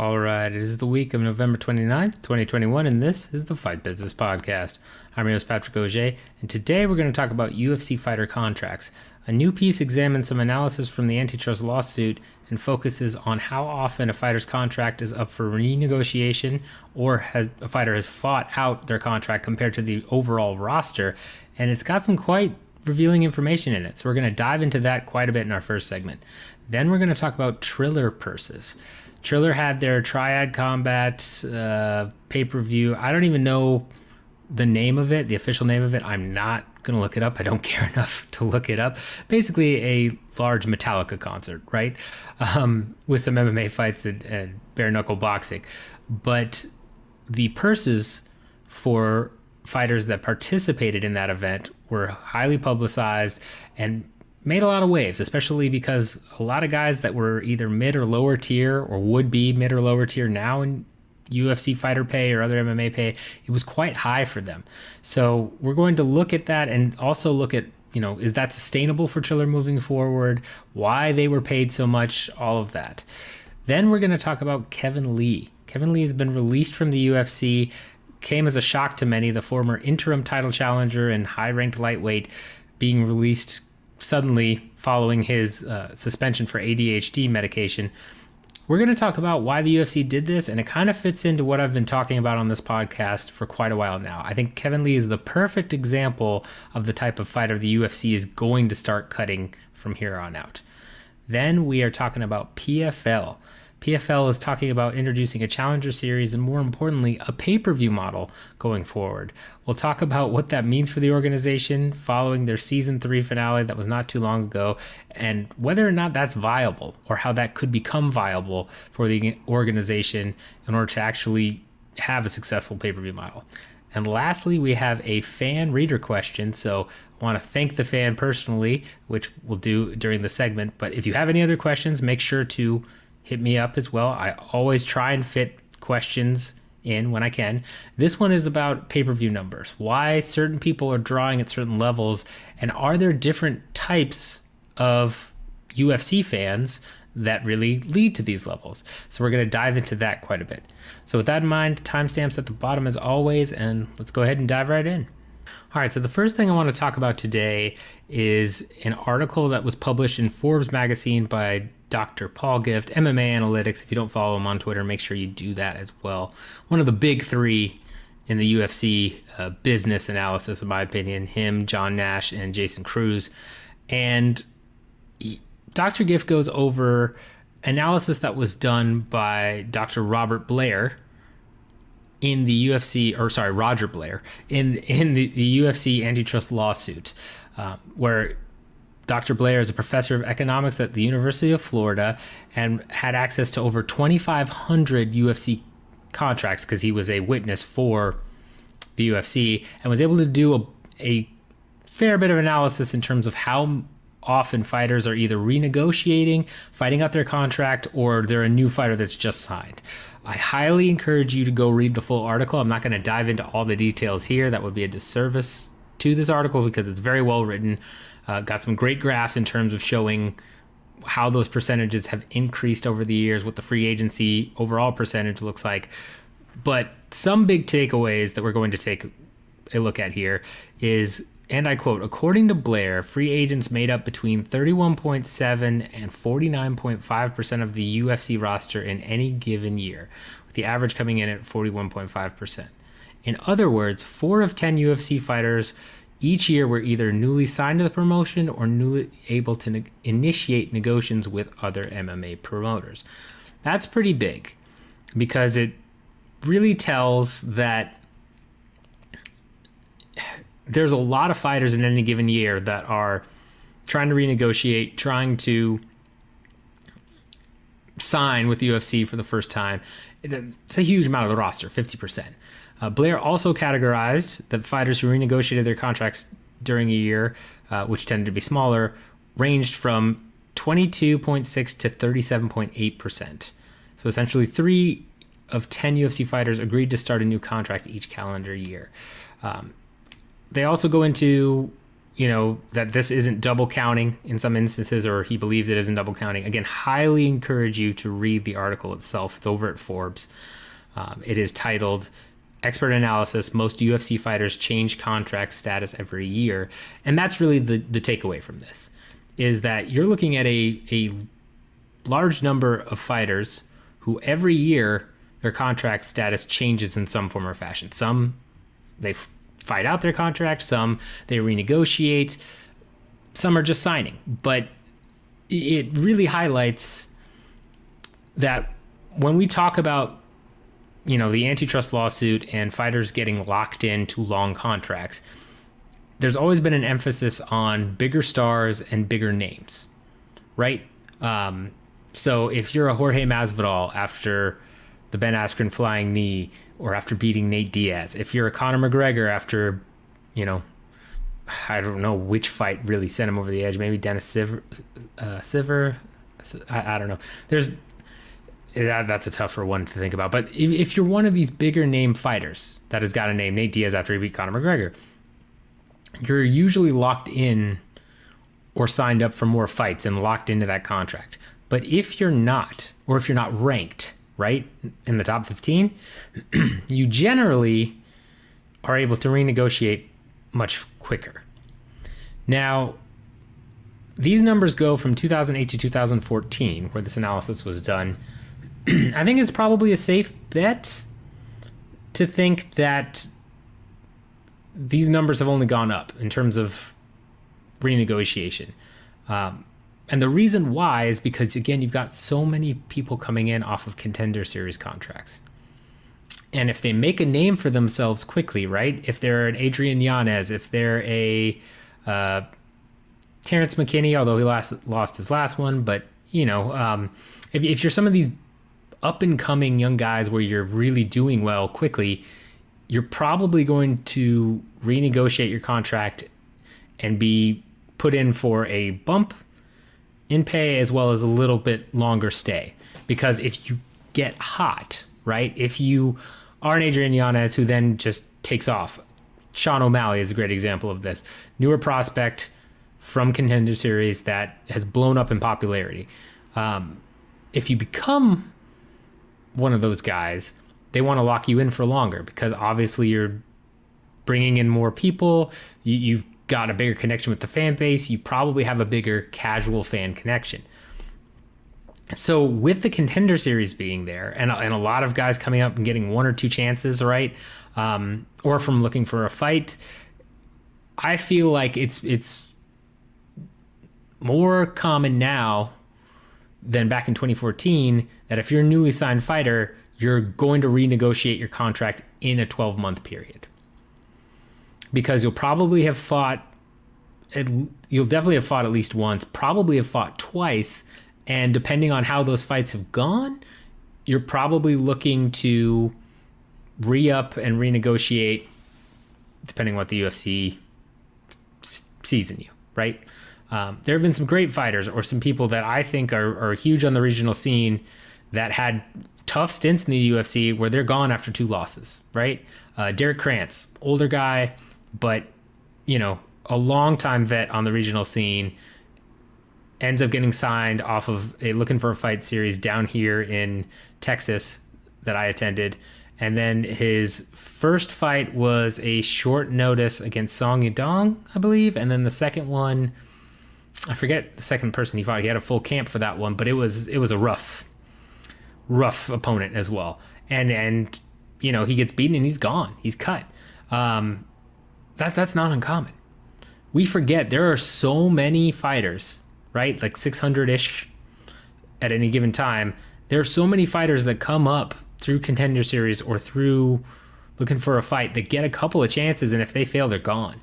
All right, it is the week of November 29th, 2021, and this is the Fight Business Podcast. I'm your host, Patrick Auger, and today we're going to talk about UFC fighter contracts. A new piece examines some analysis from the antitrust lawsuit and focuses on how often a fighter's contract is up for renegotiation or has a fighter has fought out their contract compared to the overall roster, and it's got some quite revealing information in it. So we're going to dive into that quite a bit in our first segment. Then we're going to talk about Triller purses. Triller had their Triad Combat uh, pay per view. I don't even know the name of it, the official name of it. I'm not going to look it up. I don't care enough to look it up. Basically, a large Metallica concert, right? Um, with some MMA fights and, and bare knuckle boxing. But the purses for fighters that participated in that event were highly publicized and made a lot of waves, especially because a lot of guys that were either mid or lower tier or would be mid or lower tier now in UFC fighter pay or other MMA pay, it was quite high for them. So we're going to look at that and also look at, you know, is that sustainable for Triller moving forward? Why they were paid so much, all of that. Then we're going to talk about Kevin Lee. Kevin Lee has been released from the UFC, came as a shock to many, the former interim title challenger and high ranked lightweight being released suddenly following his uh, suspension for ADHD medication. We're going to talk about why the UFC did this, and it kind of fits into what I've been talking about on this podcast for quite a while now. I think Kevin Lee is the perfect example of the type of fighter the UFC is going to start cutting from here on out. Then we are talking about PFL. PFL is talking about introducing a challenger series and, more importantly, a pay per view model going forward. We'll talk about what that means for the organization following their season three finale that was not too long ago, and whether or not that's viable or how that could become viable for the organization in order to actually have a successful pay per view model. And lastly, we have a fan reader question. So I want to thank the fan personally, which we'll do during the segment. But if you have any other questions, make sure to hit me up as well. I always try and fit questions in when I can. This one is about pay per view numbers. Why certain people are drawing at certain levels, and are there different types of UFC fans that really lead to these levels? So we're going to dive into that quite a bit. So with that in mind, timestamps at the bottom as always, and let's go ahead and dive right in. All right, so the first thing I want to talk about today is an article that was published in Forbes magazine by Dr. Paul Gift, MMA Analytics. If you don't follow him on Twitter, make sure you do that as well. One of the big three in the UFC uh, business analysis, in my opinion, him, John Nash, and Jason Cruz. And he, Dr. Gift goes over analysis that was done by Dr. Robert Blair in the UFC, or sorry, Roger Blair in in the, the UFC antitrust lawsuit, uh, where Dr. Blair is a professor of economics at the University of Florida and had access to over 2,500 UFC contracts because he was a witness for the UFC and was able to do a, a fair bit of analysis in terms of how often fighters are either renegotiating, fighting out their contract, or they're a new fighter that's just signed. I highly encourage you to go read the full article. I'm not going to dive into all the details here. That would be a disservice to this article because it's very well written. Uh, got some great graphs in terms of showing how those percentages have increased over the years, what the free agency overall percentage looks like. But some big takeaways that we're going to take a look at here is, and I quote, according to Blair, free agents made up between 31.7 and 49.5% of the UFC roster in any given year, with the average coming in at 41.5%. In other words, four of 10 UFC fighters each year were either newly signed to the promotion or newly able to ne- initiate negotiations with other MMA promoters. That's pretty big because it really tells that there's a lot of fighters in any given year that are trying to renegotiate, trying to sign with the UFC for the first time. It's a huge amount of the roster, 50%. Uh, Blair also categorized that fighters who renegotiated their contracts during a year, uh, which tended to be smaller, ranged from 22.6 to 37.8%. So essentially, three of 10 UFC fighters agreed to start a new contract each calendar year. Um, they also go into you know, that this isn't double counting in some instances, or he believes it isn't double counting. Again, highly encourage you to read the article itself. It's over at Forbes. Um, it is titled expert analysis most ufc fighters change contract status every year. And that's really the, the takeaway from this is that you're looking at a, a large number of fighters who every year their contract status changes in some form or fashion. Some they f- fight out their contract some they renegotiate some are just signing. But it really highlights that when we talk about you know, the antitrust lawsuit and fighters getting locked into long contracts, there's always been an emphasis on bigger stars and bigger names, right? Um, so if you're a Jorge Masvidal after the Ben Askren flying knee or after beating Nate Diaz, if you're a Conor McGregor after, you know, I don't know which fight really sent him over the edge. Maybe Dennis Siver, uh, Siver I, I don't know. There's that, that's a tougher one to think about. But if, if, you're one of these bigger name fighters that has got a name, Nate Diaz after he beat Conor McGregor, you're usually locked in or signed up for more fights and locked into that contract. But if you're not, or if you're not ranked, right, in the top 15, you generally are able to renegotiate much quicker. Now, these numbers go from 2008 to 2014, where this analysis was done I think it's probably a safe bet to think that these numbers have only gone up in terms of renegotiation. Um, and the reason why is because, again, you've got so many people coming in off of contender series contracts. And if they make a name for themselves quickly, right? If they're an Adrian Yanez, if they're a uh, Terrence McKinney, although he last, lost his last one, but, you know, um, if, if you're some of these up and coming young guys where you're really doing well quickly, you're probably going to renegotiate your contract and be put in for a bump in pay as well as a little bit longer stay. Because if you get hot, right? If you are an Adrian Yanez who then just takes off, Sean O'Malley is a great example of this. Newer prospect from Contender Series that has blown up in popularity. Um, if you become one of those guys, they want to lock you in for longer because obviously you're bringing in more people. You, you've got a bigger connection with the fan base. You probably have a bigger casual fan connection. So with the contender series being there, and and a lot of guys coming up and getting one or two chances, right, um, or from looking for a fight, I feel like it's it's more common now than back in 2014 that if you're a newly signed fighter, you're going to renegotiate your contract in a 12 month period. Because you'll probably have fought, you'll definitely have fought at least once, probably have fought twice. And depending on how those fights have gone, you're probably looking to re up and renegotiate, depending on what the UFC sees in you, right? Um, there have been some great fighters or some people that I think are, are huge on the regional scene that had tough stints in the UFC where they're gone after two losses, right? Uh, Derrick Krantz, older guy, but, you know, a long time vet on the regional scene, ends up getting signed off of a looking for a fight series down here in Texas that I attended. And then his first fight was a short notice against Song Yadong, I believe. And then the second one, I forget the second person he fought. He had a full camp for that one, but it was it was a rough, rough opponent as well. And and you know he gets beaten and he's gone. He's cut. Um, that that's not uncommon. We forget there are so many fighters, right? Like 600 ish at any given time. There are so many fighters that come up through contender series or through looking for a fight that get a couple of chances, and if they fail, they're gone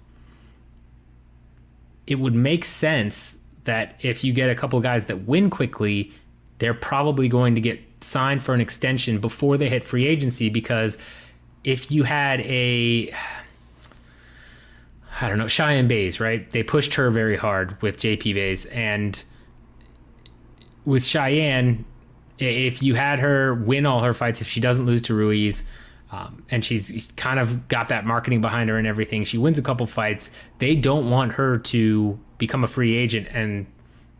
it would make sense that if you get a couple guys that win quickly, they're probably going to get signed for an extension before they hit free agency because if you had a I don't know, Cheyanne Buys, right? They pushed her very hard with JP Buys and with Cheyanne, if you had her win all her fights, if she doesn't lose to Ruiz, Um, and she's kind of got that marketing behind her and everything. She wins a couple fights. They don't want her to become a free agent and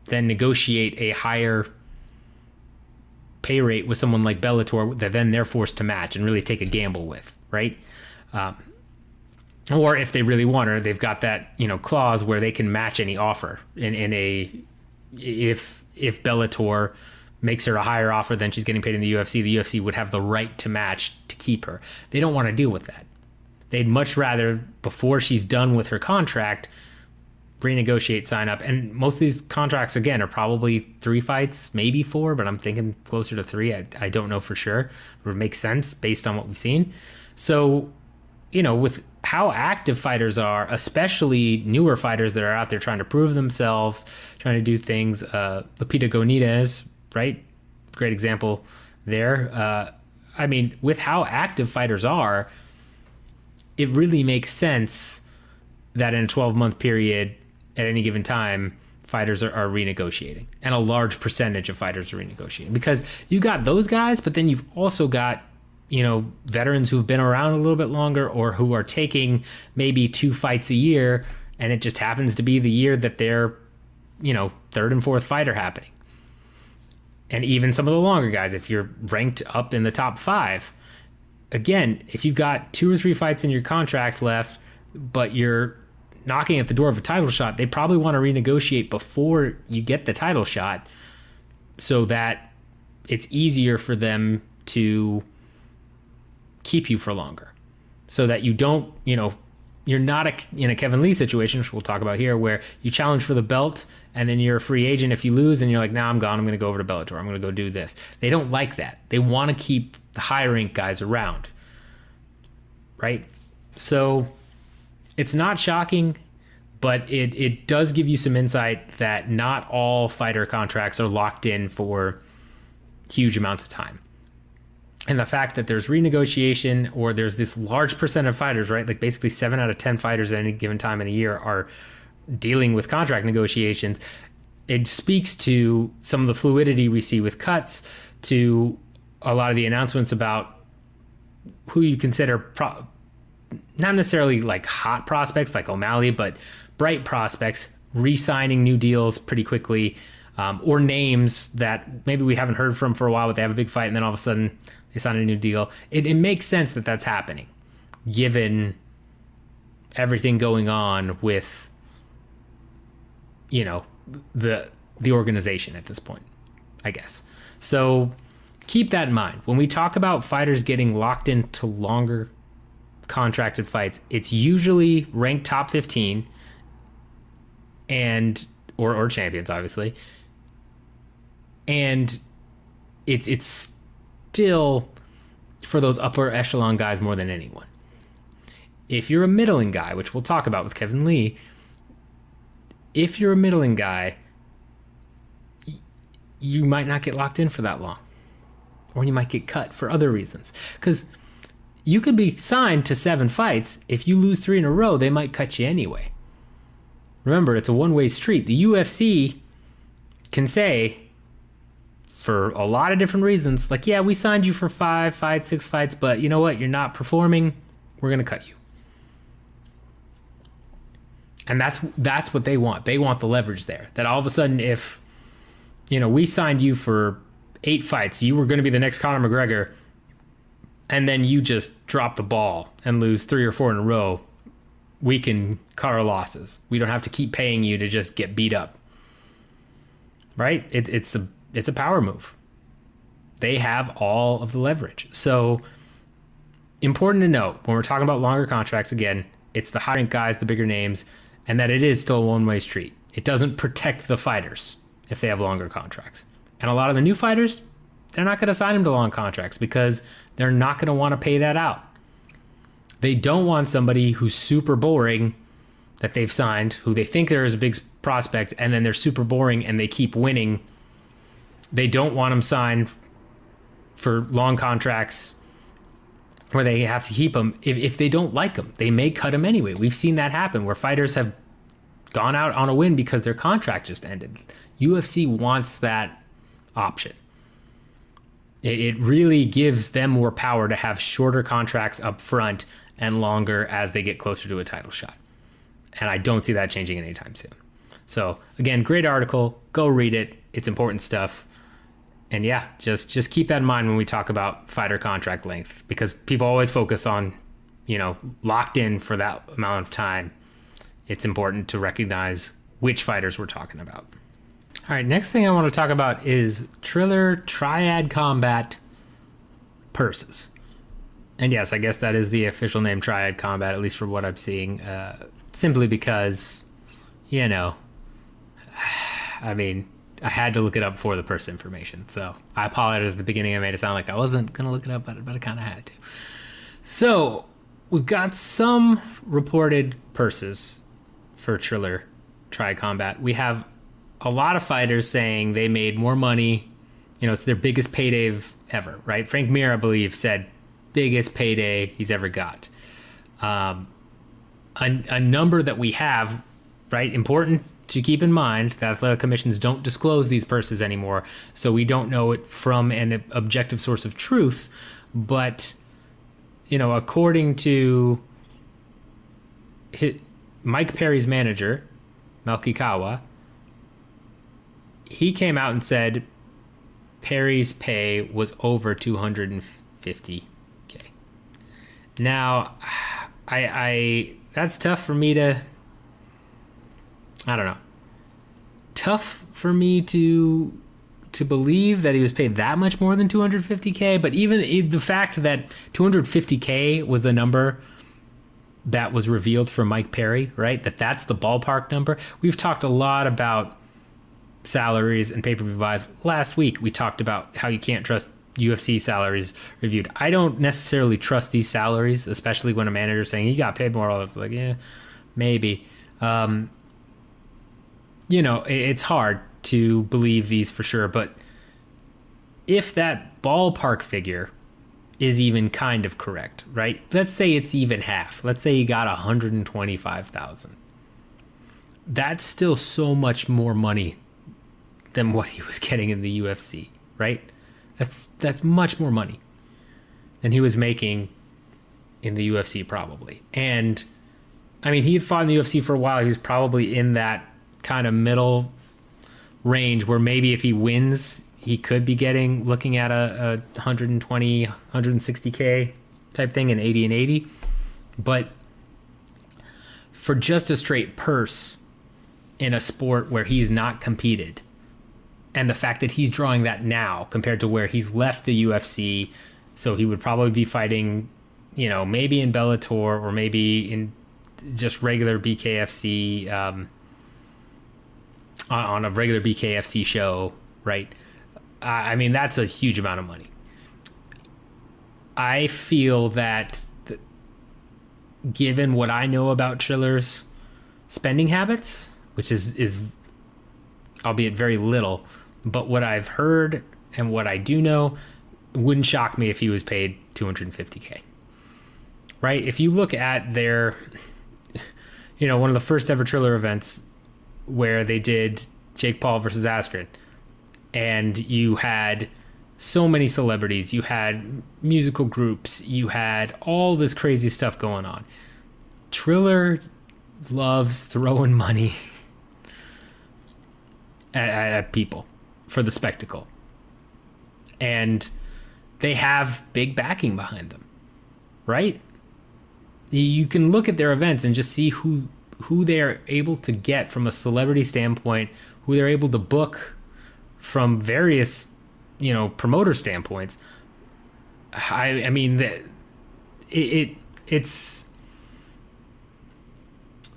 then negotiate a higher pay rate with someone like Bellator that then they're forced to match and really take a gamble with, right? Um, or if they really want her, they've got that you know clause where they can match any offer in, in a if if Bellator makes her a higher offer than she's getting paid in the UFC, the UFC would have the right to match to keep her. They don't want to deal with that. They'd much rather before she's done with her contract renegotiate sign up and most of these contracts again are probably three fights maybe four but i'm thinking closer to three i, I don't know for sure it would make sense based on what we've seen so you know with how active fighters are especially newer fighters that are out there trying to prove themselves trying to do things uh lupita godinez right? Great example there. Uh i mean with how active fighters are it really makes sense that in a 12 month period at any given time, fighters are, are, renegotiating, and a large percentage of fighters are renegotiating. Because you got those guys, but then you've also got you know veterans who've been around a little bit longer or who are taking maybe two fights a year, and it just happens to be the year that they're you know third and fourth fighter happening, and even some of the longer guys, if you're ranked up in the top five. Again, if you've got two or three fights in your contract left, but you're knocking at the door of a title shot, they probably want to renegotiate before you get the title shot so that it's easier for them to keep you for longer. So that you don't, you know, you're not a, in a Kevin Lee situation, which we'll talk about here, where you challenge for the belt and then you're a free agent. If you lose, and you're like, nah, I'm gone. I'm going to go over to Bellator. I'm going to go do this. They don't like that. They want to keep the high rank guys around. Right? So it's not shocking, but it, it does give you some insight that not all fighter contracts are locked in for huge amounts of time. And the fact that there's renegotiation or there's this large percent of fighters, right? Like basically seven out of 10 fighters at any given time in a year are dealing with contract negotiations. It speaks to some of the fluidity we see with cuts, to a lot of the announcements about who you consider pro- not necessarily like hot prospects like O'Malley, but bright prospects re-signing new deals pretty quickly, um, or names that maybe we haven't heard from for a while, but they have a big fight, and then all of a sudden they sign a new deal. It, it makes sense that that's happening, given everything going on with, you know, the the organization at this point, I guess. So keep that in mind when we talk about fighters getting locked into longer contracted fights, it's usually ranked top 15 and or or champions obviously. And it's it's still for those upper echelon guys more than anyone. If you're a middling guy, which we'll talk about with Kevin Lee, if you're a middling guy, you might not get locked in for that long. Or you might get cut for other reasons. Because you could be signed to seven fights. If you lose three in a row, they might cut you anyway. Remember, it's a one way street. The UFC can say, for a lot of different reasons, like, yeah, we signed you for five, five, six fights, but you know what? You're not performing. We're going to cut you. And that's that's what they want. They want the leverage there. That all of a sudden, if you know we signed you for eight fights, you were going to be the next Conor McGregor and then you just drop the ball and lose three or four in a row, we can cut our losses. We don't have to keep paying you to just get beat up. Right? It, it's a it's a power move. They have all of the leverage. So important to note when we're talking about longer contracts again, it's the high guys, the bigger names, and that it is still a one way street. It doesn't protect the fighters if they have longer contracts. And a lot of the new fighters, they're not going to sign them to long contracts because they're not going to want to pay that out. They don't want somebody who's super boring that they've signed, who they think there is a big prospect, and then they're super boring and they keep winning. They don't want them signed for long contracts where they have to keep them. If, if they don't like them, they may cut them anyway. We've seen that happen where fighters have gone out on a win because their contract just ended. UFC wants that option It, it really gives them more power to have shorter contracts up front and longer as they get closer to a title shot. And I don't see that changing anytime soon. So again, great article. Go read it. It's important stuff. And yeah, just just keep that in mind when we talk about fighter contract length because people always focus on, you know, locked in for that amount of time. It's important to recognize which fighters we're talking about. All right, next thing I want to talk about is Triller Triad Combat purses. And yes, I guess that is the official name Triad Combat, at least for what I'm seeing, uh, simply because, you know, I mean, I had to look it up for the purse information. So I apologize at the beginning. I made it sound like I wasn't going to look it up, but, but I kind of had to. So we've got some reported purses for Triller Triad Combat. We have a lot of fighters saying they made more money. You know, it's their biggest payday ever, right? Frank Mir, I believe, said biggest payday he's ever got. Um, a, a number that we have, right? Important to keep in mind that athletic commissions don't disclose these purses anymore, so we don't know it from an objective source of truth. But you know, according to Mike Perry's manager, Malki Kawa, he came out and said Perry's pay was over 250k. Now, I, I that's tough for me to I don't know. Tough for me to to believe that he was paid that much more than 250k, but even the fact that 250k was the number that was revealed for Mike Perry, right? That that's the ballpark number. We've talked a lot about salaries and pay-per-view buys. Last week we talked about how you can't trust UFC salaries reviewed. I don't necessarily trust these salaries, especially when a manager's saying he got paid more. All this like, yeah, maybe. Um, you know, it's hard to believe these for sure, but if that ballpark figure is even kind of correct, right? Let's say it's even half. Let's say you got 125,000. That's still so much more money than what he was getting in the UFC, right? That's that's much more money than he was making in the UFC probably. And I mean, he had fought in the UFC for a while. He was probably in that kind of middle range where maybe if he wins, he could be getting looking at a, a 120, 160k type thing in 80 and 80. But for just a straight purse in a sport where he's not competed, and the fact that he's drawing that now compared to where he's left the UFC, so he would probably be fighting, you know, maybe in Bellator or maybe in just regular BKFC. Um, on a regular BKFC show, right? I mean, that's a huge amount of money. I feel that, given what I know about Triller's spending habits, which is is albeit very little, but what I've heard and what I do know wouldn't shock me if he was paid 250k. Right? If you look at their you know, one of the first ever Triller events where they did Jake Paul versus Askren, and you had so many celebrities, you had musical groups, you had all this crazy stuff going on. Triller loves throwing money at, at people for the spectacle. And they have big backing behind them, right? You can look at their events and just see who who they're able to get from a celebrity standpoint, who they're able to book from various, you know, promoter standpoints. I I mean that it, it it's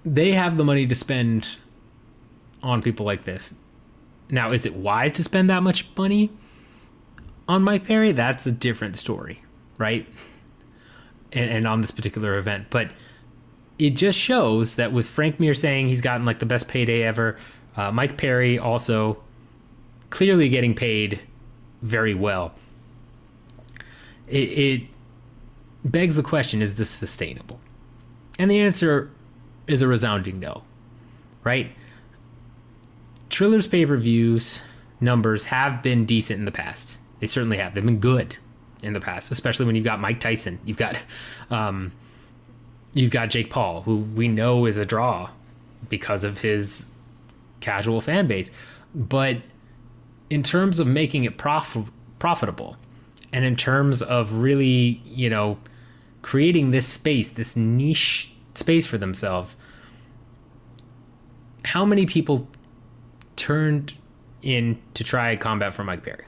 they have the money to spend on people like this. Now, is it wise to spend that much money on Mike Perry? That's a different story, right? And, and on this particular event, but it just shows that with Frank Mir saying he's gotten like the best payday ever, uh, Mike Perry also clearly getting paid very well. It, it begs the question: Is this sustainable? And the answer is a resounding no. Right? Triller's pay per views numbers have been decent in the past. They certainly have. They've been good in the past, especially when you've got Mike Tyson. You've got um, you've got Jake Paul, who we know is a draw because of his casual fan base. But in terms of making it prof- profitable, and in terms of really, you know, creating this space, this niche space for themselves, how many people turned in to Triad Combat for Mike Perry?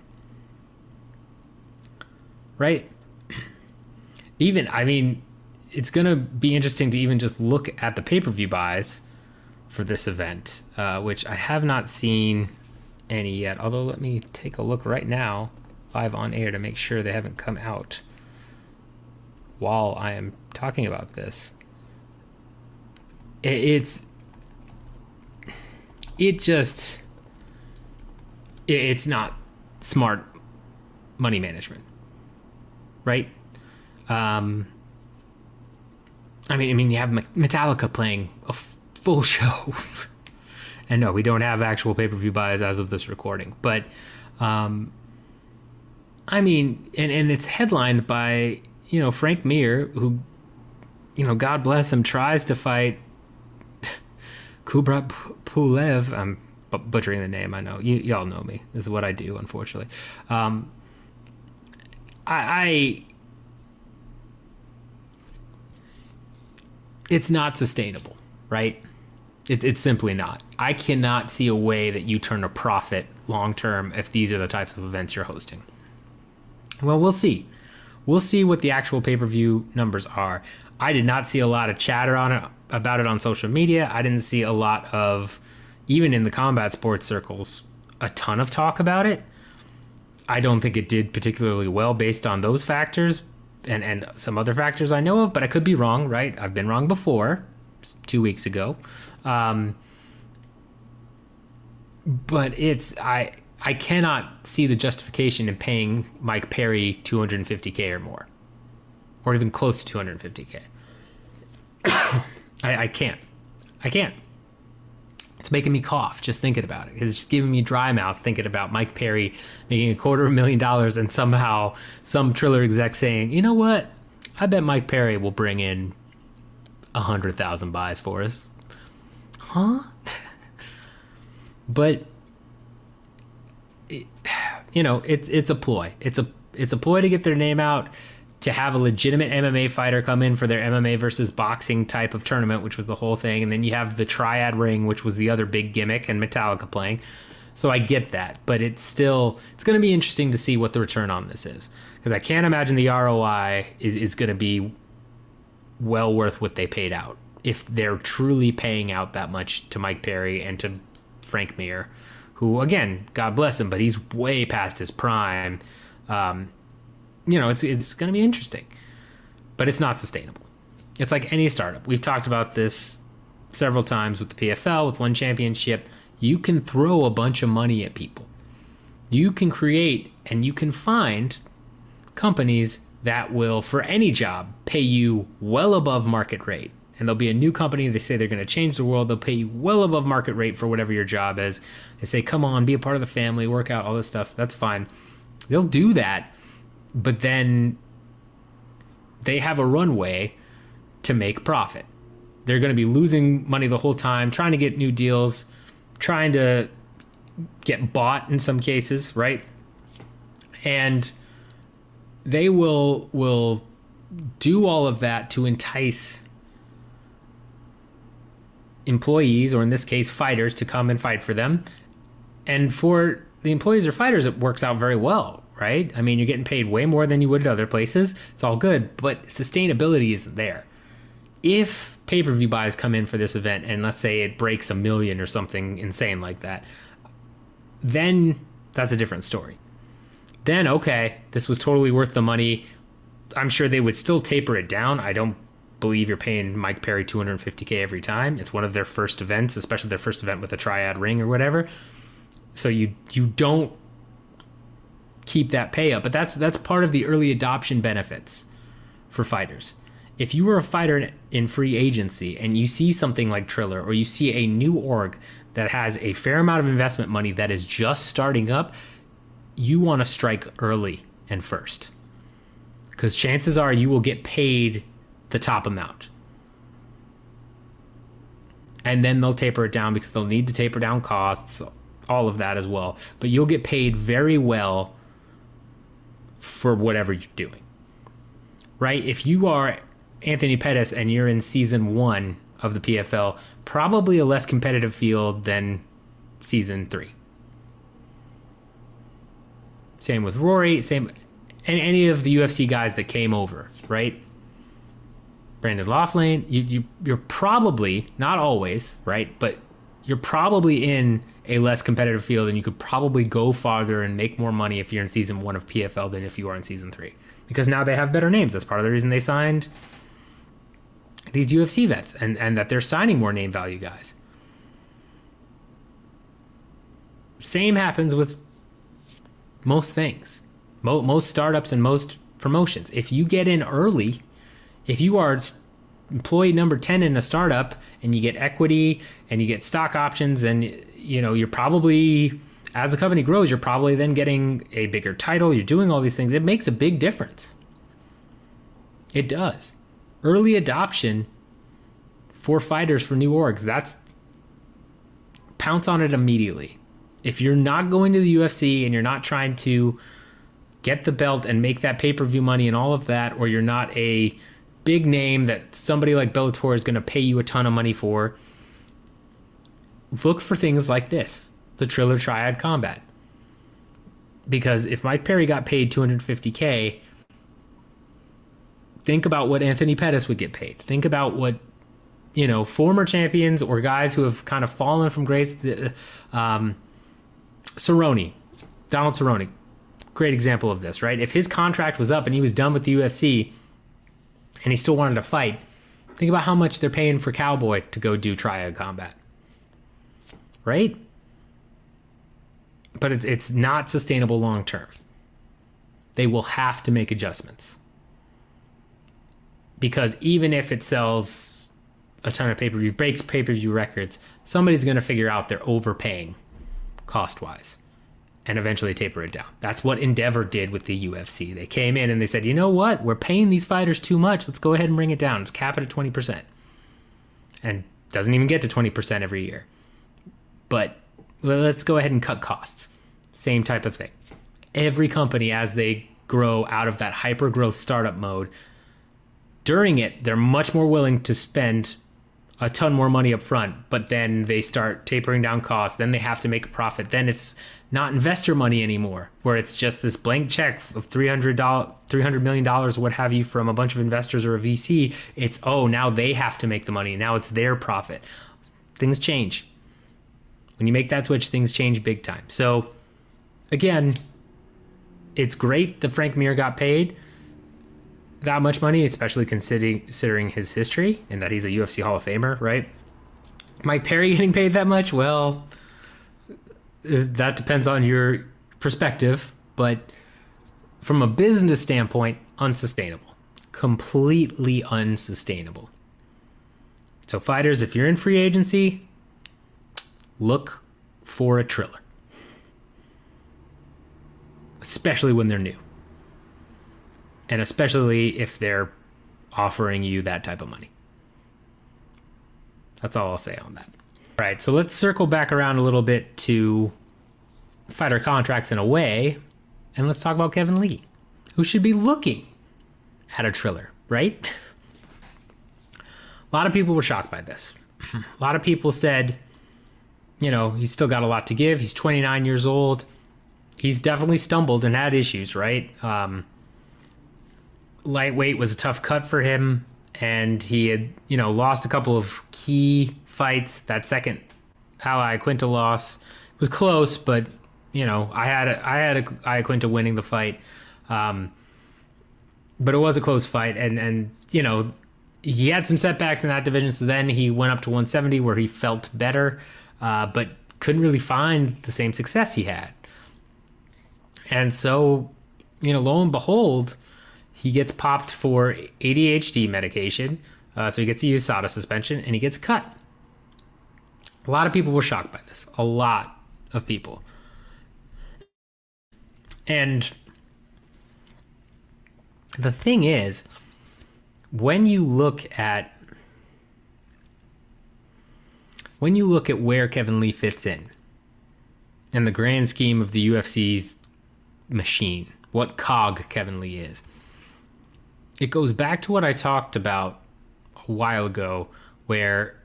Right? Even, I mean, it's going to be interesting to even just look at the pay per view buys for this event, uh, which I have not seen any yet. Although, let me take a look right now, live on air, to make sure they haven't come out while I am talking about this. It's. It just. It's not smart money management, right? Um, I mean, I mean, you have Metallica playing a f- full show, and no, we don't have actual pay per view buys as of this recording. But, um, I mean, and and it's headlined by you know Frank Mir, who, you know, God bless him, tries to fight Kubrat Pulev. I'm butchering the name. I know you y'all know me. This is what I do, unfortunately. Um, I, I it's not sustainable, right? It, it's simply not. I cannot see a way that you turn a profit long term if these are the types of events you're hosting. Well, we'll see. We'll see what the actual pay per view numbers are. I did not see a lot of chatter on it about it on social media. I didn't see a lot of, even in the combat sports circles, a ton of talk about it. I don't think it did particularly well based on those factors, and and some other factors I know of, but I could be wrong. Right, I've been wrong before, two weeks ago. Um, but it's I I cannot see the justification in paying Mike Perry 250k or more, or even close to 250k. I, I can't. I can't. It's making me cough just thinking about it. It's just giving me dry mouth thinking about Mike Perry making a quarter of a million dollars and somehow some Triller exec saying, you know what? I bet Mike Perry will bring in a hundred thousand buys for us. Huh? but it, you know, it's it's a ploy. It's a it's a ploy to get their name out to have a legitimate MMA fighter come in for their MMA versus boxing type of tournament, which was the whole thing, and then you have the triad ring, which was the other big gimmick, and Metallica playing. So I get that, but it's still it's going to be interesting to see what the return on this is because I can't imagine the ROI is, is going to be well worth what they paid out if they're truly paying out that much to Mike Perry and to Frank Mir, who again, God bless him, but he's way past his prime. Um, you know, it's it's going to be interesting, but it's not sustainable. It's like any startup. We've talked about this several times with the PFL, with one championship. You can throw a bunch of money at people. You can create and you can find companies that will, for any job, pay you well above market rate. And there'll be a new company. They say they're going to change the world. They'll pay you well above market rate for whatever your job is. They say, come on, be a part of the family, work out, all this stuff. That's fine. They'll do that but then they have a runway to make profit. They're going to be losing money the whole time, trying to get new deals, trying to get bought in some cases, right? And they will will do all of that to entice employees or in this case fighters to come and fight for them. And for the employees or fighters it works out very well, right? I mean, you're getting paid way more than you would at other places. It's all good, but sustainability isn't there. If pay per view buys come in for this event and let's say it breaks a million or something insane like that, then that's a different story. Then, okay, this was totally worth the money. I'm sure they would still taper it down. I don't believe you're paying Mike Perry 250k every time. It's one of their first events, especially their first event with a triad ring or whatever. So you you don't keep that pay up. But that's that's part of the early adoption benefits for fighters. If you were a fighter in free agency and you see something like Triller or you see a new org that has a fair amount of investment money that is just starting up, you want to strike early and first. Because chances are you will get paid the top amount. And then they'll taper it down because they'll need to taper down costs, all of that as well. But you'll get paid very well for whatever you're doing. Right? If you are Anthony Pettis and you're in season one of the PFL, probably a less competitive field than season three. Same with Rory, same and any of the UFC guys that came over, right? Brendan Loughnane, you, you you're probably not always right, but you're probably in a less competitive field, and you could probably go farther and make more money if you're in season one of PFL than if you are in season three, because now they have better names. That's part of the reason they signed these UFC vets, and and that they're signing more name value guys. Same happens with most things, most startups and most promotions. If you get in early if you are employee number 10 in a startup and you get equity and you get stock options and you know you're probably as the company grows you're probably then getting a bigger title you're doing all these things. It makes a big difference. It does. Early adoption for fighters for new orgs that's pounce on it immediately. If you're not going to the UFC and you're not trying to get the belt and make that pay-per-view money and all of that or you're not a big name that somebody like Bellator is going to pay you a ton of money for, look for things like this the Triller Triad Combat. Because if Mike Perry got paid 250K, think about what Anthony Pettis would get paid. Think about what, you know, former champions or guys who have kind of fallen from grace. Um, Cerrone, Donald Cerrone, great example of this, right? If his contract was up and he was done with the UFC, and he still wanted to fight, think about how much they're paying for Cowboy to go do triad combat. Right? But it's, it's not sustainable long term. They will have to make adjustments. Because even if it sells a ton of pay per view, breaks pay per view records, somebody's going to figure out they're overpaying cost wise and eventually taper it down. That's what Endeavor did with the UFC. They came in and they said, you know what? We're paying these fighters too much. Let's go ahead and bring it down. Let's cap it at 20%. And doesn't even get to 20% every year. But let's go ahead and cut costs. Same type of thing. Every company, as they grow out of that hyper growth startup mode, during it, they're much more willing to spend a ton more money up front, but then they start tapering down costs. Then they have to make a profit. Then it's not investor money anymore, where it's just this blank check of $300, $300 million, what have you, from a bunch of investors or a VC. It's, oh, now they have to make the money. Now it's their profit. Things change. When you make that switch, things change big time. So, again, it's great that Frank Mir got paid that much money, especially considering considering his history and that he's a UFC Hall of Famer, right? Mike Perry getting paid that much? Well, that depends on your perspective, but from a business standpoint, unsustainable. Completely unsustainable. So, fighters, if you're in free agency, look for a triller, especially when they're new and especially if they're offering you that type of money. That's all I'll say on that. All right, so let's circle back around a little bit to fighter contracts in a way, and let's talk about Kevin Lee, who should be looking at a Triller, right? A lot of people were shocked by this. A lot of people said, you know, he's still got a lot to give. He's 29 years old. He's definitely stumbled and had issues, right? Um, lightweight was a tough cut for him, and he had you know lost a couple of key fights. That second Al Iaquinta loss was close, but you know I had a, I had a Iaquinta winning the fight, um, but it was a close fight, and and you know he had some setbacks in that division. So then he went up to 170 where he felt better, uh, but couldn't really find the same success he had. And so, you know, lo and behold, he gets popped for ADHD medication, uh, so he gets to USADA suspension, and he gets cut. A lot of people were shocked by this. A lot of people. And the thing is, when you look at when you look at where Kevin Lee fits in in the grand scheme of the UFC's machine, what cog Kevin Lee is, it goes back to what I talked about a while ago, where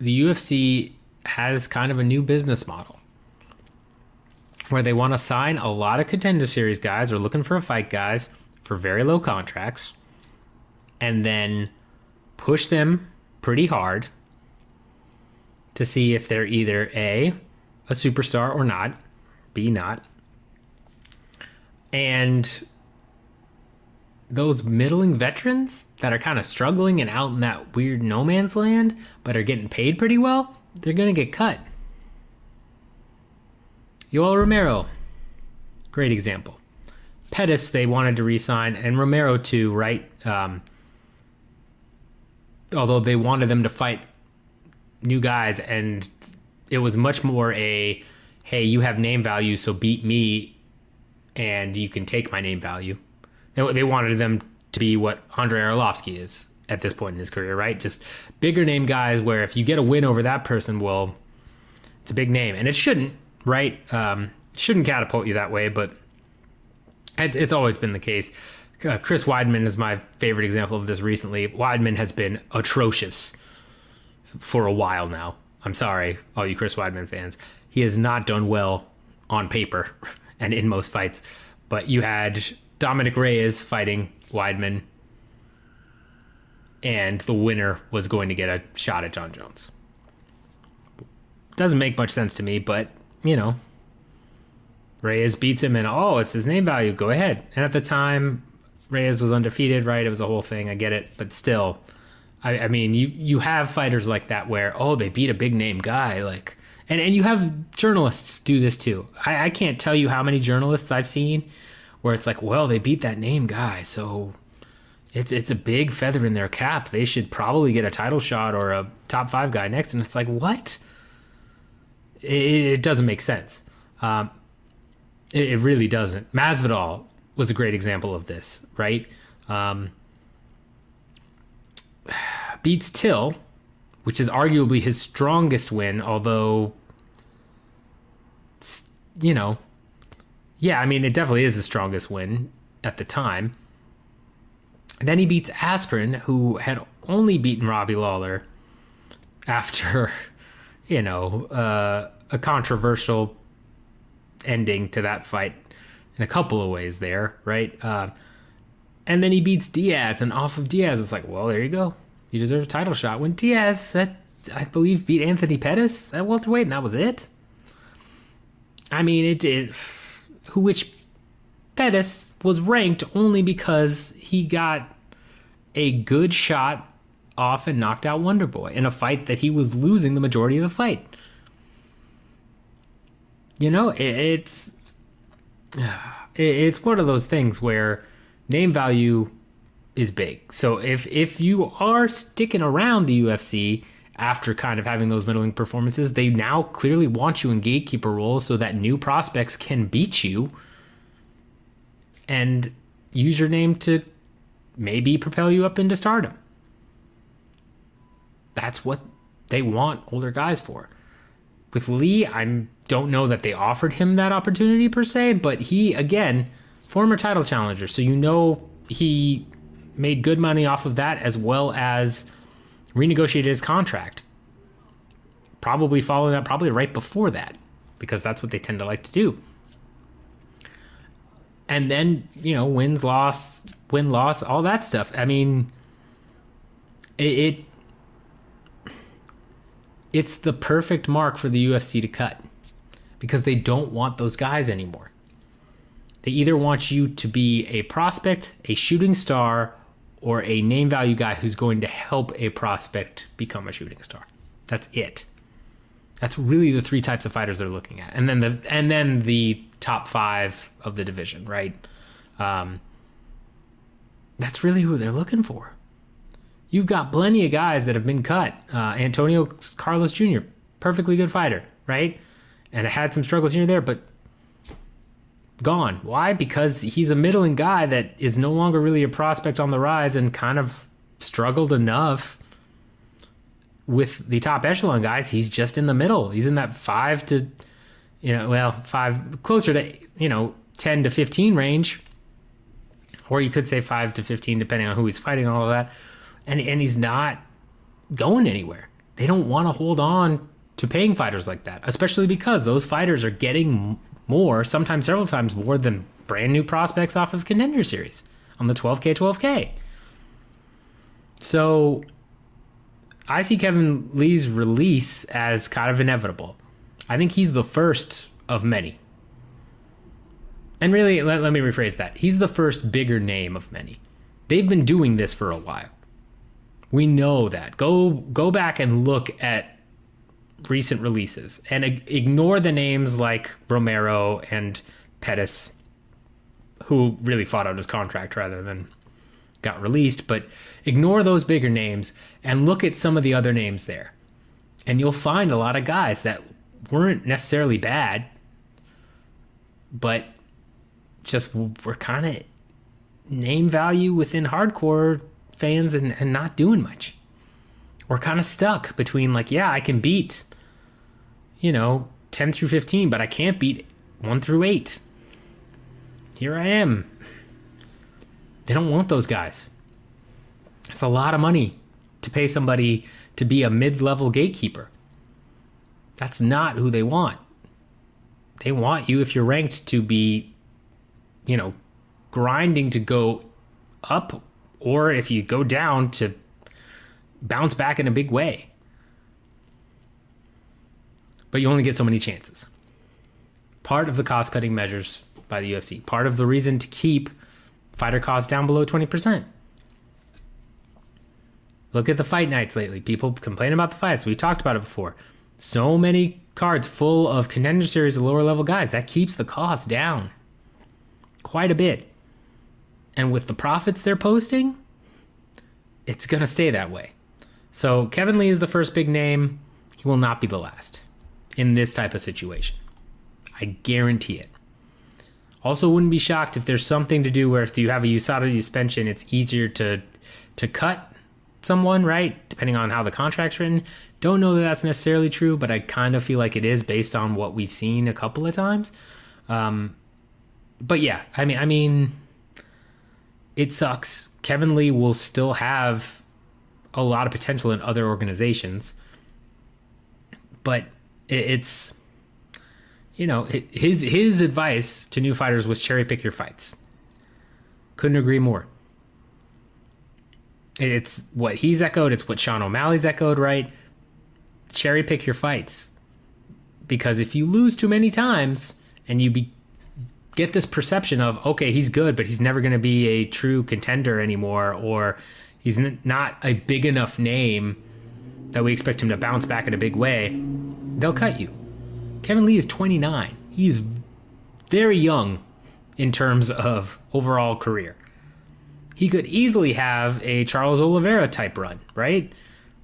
the UFC has kind of a new business model where they want to sign a lot of contender series guys or looking for a fight guys for very low contracts and then push them pretty hard to see if they're either A, a superstar or not, B, not. And those middling veterans that are kind of struggling and out in that weird no man's land, but are getting paid pretty well, they're going to get cut. Yoel Romero, great example. Pettis, they wanted to resign, and Romero too, right? Um, although they wanted them to fight new guys, and it was much more a, hey, you have name value, so beat me, and you can take my name value. They wanted them to be what Andrei Arlovsky is at this point in his career, right? Just bigger name guys where if you get a win over that person, well, it's a big name, and it shouldn't, right? Um, shouldn't catapult you that way, but it's always been the case. Uh, Chris Weidman is my favorite example of this recently. Weidman has been atrocious for a while now. I'm sorry, all you Chris Weidman fans. He has not done well on paper and in most fights. But you had Dominick Reyes fighting Weidman, and the winner was going to get a shot at Jon Jones. Doesn't make much sense to me, but you know, Reyes beats him, and oh, it's his name value. Go ahead. And at the time, Reyes was undefeated, right? It was a whole thing. I get it, but still, I, I mean, you you have fighters like that where oh, they beat a big name guy, like, and and you have journalists do this too. I, I can't tell you how many journalists I've seen where it's like, well, they beat that name guy, so it's it's a big feather in their cap. They should probably get a title shot or a top five guy next. And it's like, what? It, it doesn't make sense. Um, it, it, really doesn't. Masvidal was a great example of this, right? Um, beats Till, which is arguably his strongest win, although, you know, yeah, I mean, it definitely is the strongest win at the time. then he beats Askren, who had only beaten Robbie Lawler after, you know, uh, a controversial ending to that fight in a couple of ways there, right? Uh, and then he beats Diaz, and off of Diaz, it's like, well, there you go. You deserve a title shot. When Diaz, I believe, beat Anthony Pettis at welterweight, and that was it. I mean, it did who which Pettis was ranked only because he got a good shot off and knocked out Wonder Boy in a fight that he was losing the majority of the fight. You know, it's it's one of those things where name value is big. So if if you are sticking around the UFC after kind of having those middling performances, they now clearly want you in gatekeeper roles so that new prospects can beat you and use your name to maybe propel you up into stardom. That's what they want older guys for. With Lee, I don't know that they offered him that opportunity per se, but he, again, former title challenger. So you know he made good money off of that as well as renegotiated his contract. Probably following that, probably right before that, because that's what they tend to like to do. And then, you know, wins, loss, win, loss, all that stuff. I mean, it, it it's the perfect mark for the UFC to cut because they don't want those guys anymore. They either want you to be a prospect, a shooting star, or a name value guy who's going to help a prospect become a shooting star. That's it. That's really the three types of fighters they're looking at, and then the and then the top five of the division, right? Um, that's really who they're looking for. You've got plenty of guys that have been cut. Uh, Antonio Carlos Jr., perfectly good fighter, right? And had some struggles here and there, but gone. Why? Because he's a middling guy that is no longer really a prospect on the rise and kind of struggled enough with the top echelon guys. He's just in the middle. He's in that five to, you know, well, five, closer to, you know, 10 to 15 range. Or you could say five to 15, depending on who he's fighting, all of that. And, and he's not going anywhere. They don't want to hold on to paying fighters like that, especially because those fighters are getting more, sometimes several times more than brand new prospects off of contender series on the 12K 12K. So I see Kevin Lee's release as kind of inevitable. I think he's the first of many. And really, let, let me rephrase that. He's the first bigger name of many. They've been doing this for a while. We know that. Go go back and look at recent releases and ignore the names like Romero and Pettis, who really fought out his contract rather than got released. But ignore those bigger names and look at some of the other names there. And you'll find a lot of guys that weren't necessarily bad, but just were kind of name value within hardcore fans and, and not doing much. We're kind of stuck between like, yeah, I can beat you know, 10 through 15, but I can't beat 1 through 8. Here I am. They don't want those guys. It's a lot of money to pay somebody to be a mid level gatekeeper. That's not who they want. They want you, if you're ranked, to be, you know, grinding to go up, or if you go down, to bounce back in a big way but you only get so many chances. Part of the cost cutting measures by the UFC, part of the reason to keep fighter costs down below 20%. Look at the fight nights lately. People complain about the fights. We talked about it before. So many cards full of contender series of lower level guys. That keeps the cost down quite a bit. And with the profits they're posting, it's going to stay that way. So Kevin Lee is the first big name. He will not be the last in this type of situation. I guarantee it. Also, wouldn't be shocked if there's something to do where if you have a USADA suspension, it's easier to to cut someone, right? Depending on how the contract's written. Don't know that that's necessarily true, but I kind of feel like it is based on what we've seen a couple of times. Um, but yeah, I mean, I mean, it sucks. Kevin Lee will still have a lot of potential in other organizations, but it's you know his his advice to new fighters was cherry pick your fights. Couldn't agree more. It's what he's echoed. It's what Sean O'Malley's echoed. Right? Cherry pick your fights, because if you lose too many times and you be, get this perception of okay he's good but he's never going to be a true contender anymore or he's not a big enough name that we expect him to bounce back in a big way, they'll cut you. Kevin Lee is 29. He's very young in terms of overall career. He could easily have a Charles Oliveira type run, right?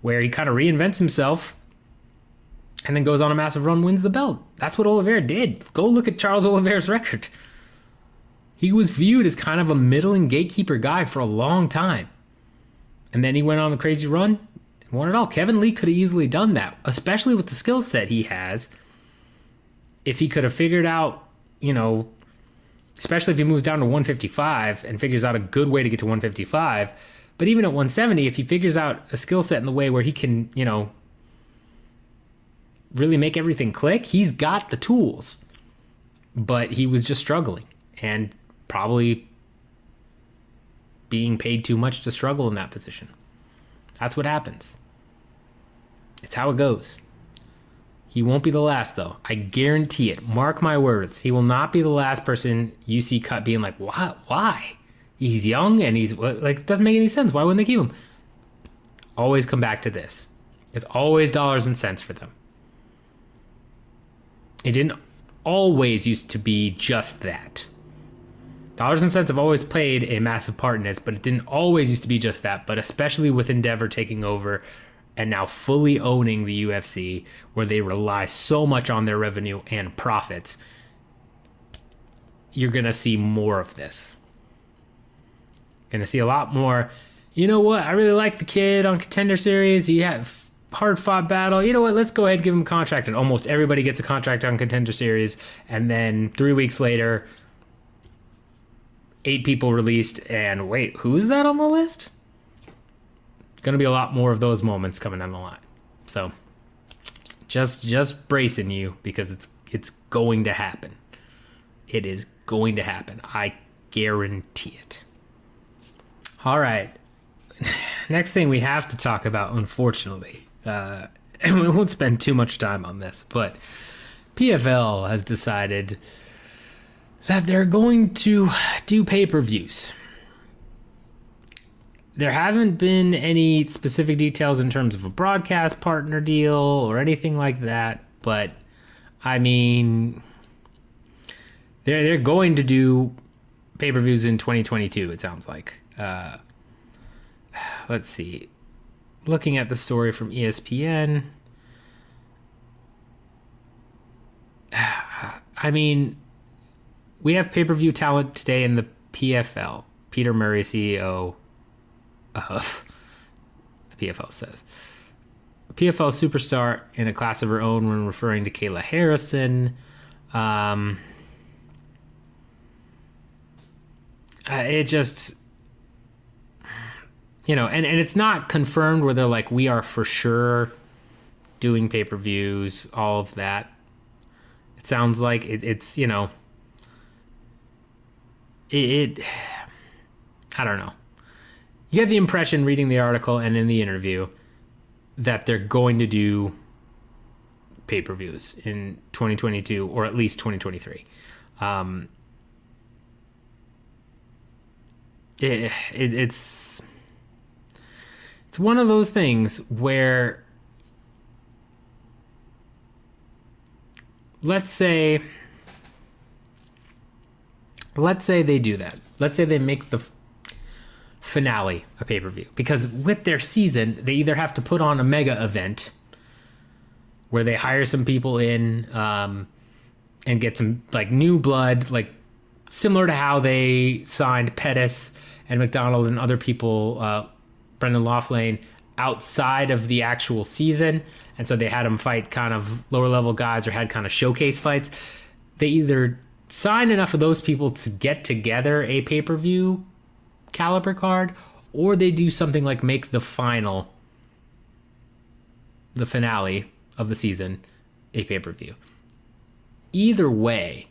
Where he kind of reinvents himself and then goes on a massive run, wins the belt. That's what Oliveira did. Go look at Charles Oliveira's record. He was viewed as kind of a middling gatekeeper guy for a long time. And then he went on the crazy run, won it all. Kevin Lee could have easily done that, especially with the skill set he has. If he could have figured out, you know, especially if he moves down to 155 and figures out a good way to get to 155. But even at 170, if he figures out a skill set in the way where he can, you know, really make everything click, he's got the tools. But he was just struggling and probably being paid too much to struggle in that position. That's what happens. It's how it goes. He won't be the last, though. I guarantee it. Mark my words. He will not be the last person you see cut being like, what? Why? He's young and he's like, it doesn't make any sense. Why wouldn't they keep him? Always come back to this. It's always dollars and cents for them. It didn't always used to be just that. Dollars and cents have always played a massive part in this, but it didn't always used to be just that. But especially with Endeavor taking over and now fully owning the UFC, where they rely so much on their revenue and profits, you're going to see more of this. Going to see a lot more. You know what? I really like the kid on Contender Series. He had hard fought battle. You know what? Let's go ahead and give him a contract. And almost everybody gets a contract on Contender Series. And then three weeks later, eight people released. And wait, who's that on the list? Going to be a lot more of those moments coming down the line. So just just bracing you because it's it's going to happen. It is going to happen. I guarantee it. All right. Next thing we have to talk about, unfortunately, uh, and we won't spend too much time on this, but PFL has decided that they're going to do pay per views. There haven't been any specific details in terms of a broadcast partner deal or anything like that, but I mean, they're they're going to do pay per views in 2022. It sounds like. Uh, let's see. Looking at the story from ESPN, I mean, we have pay per view talent today in the PFL. Peter Murray, CEO of the PFL, says. PFL superstar in a class of her own when referring to Kayla Harrison. Um, uh, it just you know and, and it's not confirmed where they're like we are for sure doing pay-per-views all of that it sounds like it, it's you know it, it i don't know. You get the impression reading the article and in the interview that they're going to do pay-per-views in 2022 or at least 2023 um, it, it, it's it's one of those things where let's say let's say they do that let's say they make the finale a pay-per-view because with their season they either have to put on a mega event where they hire some people in um, and get some like new blood like similar to how they signed Pettis and MacDonald and other people, uh, Brendan Loughnane, outside of the actual season. And so they had them fight kind of lower level guys or had kind of showcase fights. They either signed enough of those people to get together a pay per view caliber card, or they do something like make the final, the finale of the season, a pay per view. Either way,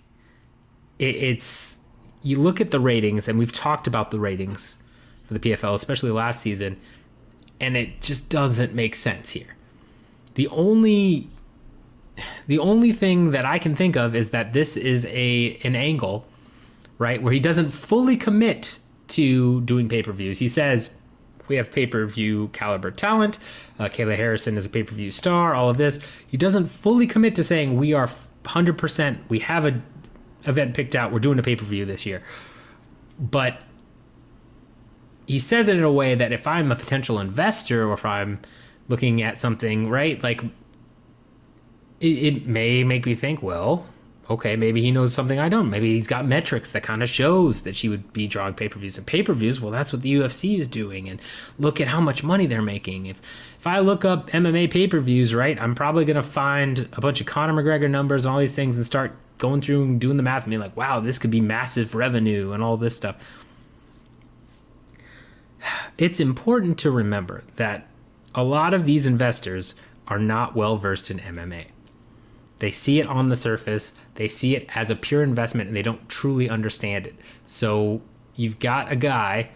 it's you look at the ratings, and we've talked about the ratings for the PFL, especially last season, and it just doesn't make sense here. The only the only thing that I can think of is that this is a an angle, right, where he doesn't fully commit to doing pay per views. He says we have pay per view caliber talent. Uh, Kayla Harrison is a pay per view star. All of this. He doesn't fully commit to saying we are 100%. We have a event picked out. We're doing a pay per view this year. But he says it in a way that if I'm a potential investor or if I'm looking at something, right, like it, it may make me think, well, okay, maybe he knows something I don't. Maybe he's got metrics that kind of shows that she would be drawing pay per views and pay per views. Well, that's what the UFC is doing, and look at how much money they're making. If if I look up MMA pay per views, right, I'm probably gonna find a bunch of Conor McGregor numbers and all these things and start going through and doing the math and being like, wow, this could be massive revenue and all this stuff. It's important to remember that a lot of these investors are not well versed in MMA. They see it on the surface, they see it as a pure investment, and they don't truly understand it. So you've got a guy